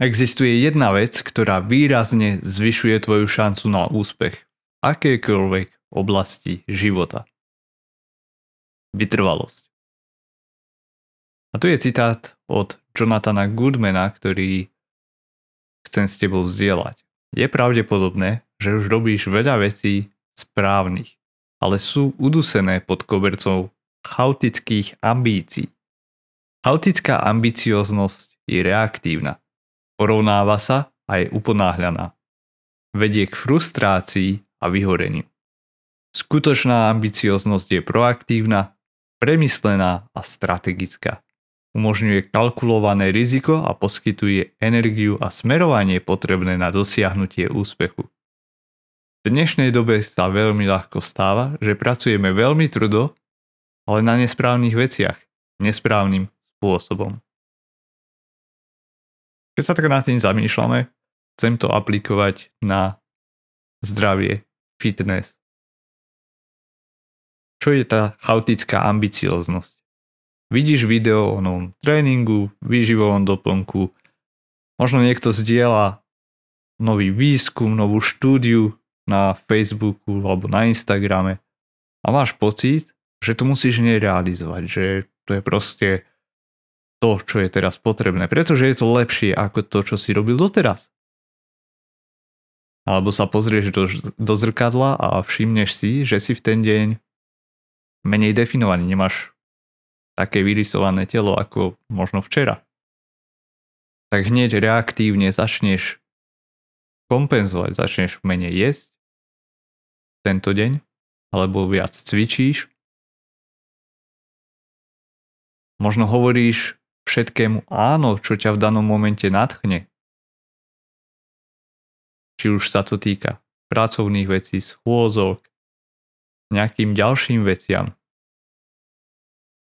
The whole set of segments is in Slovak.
Existuje jedna vec, ktorá výrazne zvyšuje tvoju šancu na úspech v oblasti života. Vytrvalosť. A tu je citát od Jonathana Goodmana, ktorý chcem s tebou zdieľať. Je pravdepodobné, že už robíš veľa vecí správnych, ale sú udusené pod kobercov chaotických ambícií. Chaotická ambicioznosť je reaktívna porovnáva sa a je uponáhľaná. Vedie k frustrácii a vyhoreniu. Skutočná ambicioznosť je proaktívna, premyslená a strategická. Umožňuje kalkulované riziko a poskytuje energiu a smerovanie potrebné na dosiahnutie úspechu. V dnešnej dobe sa veľmi ľahko stáva, že pracujeme veľmi trudo, ale na nesprávnych veciach, nesprávnym spôsobom. Keď sa tak nad tým zamýšľame, chcem to aplikovať na zdravie, fitness. Čo je tá chaotická ambicioznosť? Vidíš video o novom tréningu, výživovom doplnku, možno niekto zdieľa nový výskum, novú štúdiu na Facebooku alebo na Instagrame a máš pocit, že to musíš nerealizovať, že to je proste to, čo je teraz potrebné, pretože je to lepšie ako to, čo si robil doteraz. Alebo sa pozrieš do, do zrkadla a všimneš si, že si v ten deň menej definovaný, nemáš také vyrysované telo ako možno včera. Tak hneď reaktívne začneš kompenzovať, začneš menej jesť tento deň, alebo viac cvičíš. Možno hovoríš všetkému áno, čo ťa v danom momente nadchne. Či už sa to týka pracovných vecí, schôzok, nejakým ďalším veciam.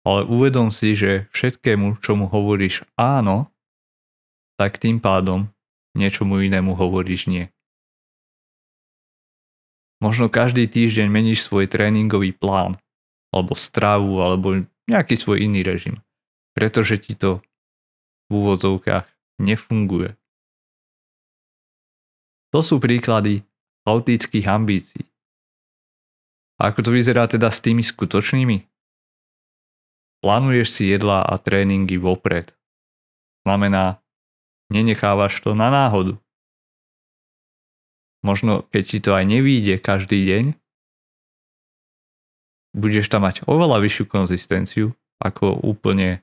Ale uvedom si, že všetkému, čomu hovoríš áno, tak tým pádom niečomu inému hovoríš nie. Možno každý týždeň meníš svoj tréningový plán, alebo stravu, alebo nejaký svoj iný režim pretože ti to v úvodzovkách nefunguje. To sú príklady chaotických ambícií. A ako to vyzerá teda s tými skutočnými? Plánuješ si jedlá a tréningy vopred. Znamená, nenechávaš to na náhodu. Možno keď ti to aj nevíde každý deň, budeš tam mať oveľa vyššiu konzistenciu ako úplne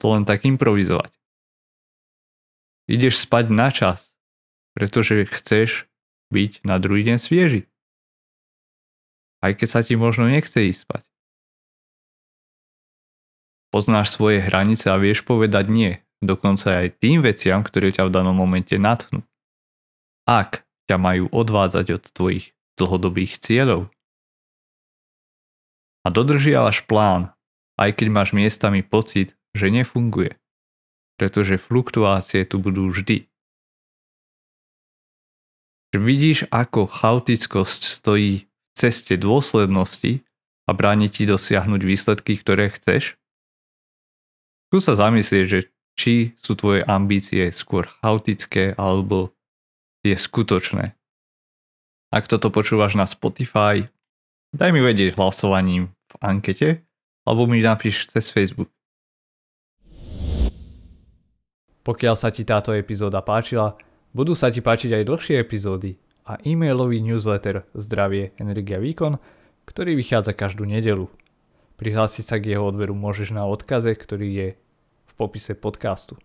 to len tak improvizovať. Ideš spať na čas, pretože chceš byť na druhý deň svieži. Aj keď sa ti možno nechce ísť spať. Poznáš svoje hranice a vieš povedať nie, dokonca aj tým veciam, ktoré ťa v danom momente natchnú. Ak ťa majú odvádzať od tvojich dlhodobých cieľov. A dodržiavaš plán, aj keď máš miestami pocit, že nefunguje, pretože fluktuácie tu budú vždy. Vidíš, ako chaotickosť stojí v ceste dôslednosti a bráni ti dosiahnuť výsledky, ktoré chceš? Tu sa zamyslieť, že či sú tvoje ambície skôr chaotické alebo tie skutočné. Ak toto počúvaš na Spotify, daj mi vedieť hlasovaním v ankete alebo mi napíš cez Facebook. Pokiaľ sa ti táto epizóda páčila, budú sa ti páčiť aj dlhšie epizódy a e-mailový newsletter Zdravie, Energia, Výkon, ktorý vychádza každú nedelu. Prihlásiť sa k jeho odberu môžeš na odkaze, ktorý je v popise podcastu.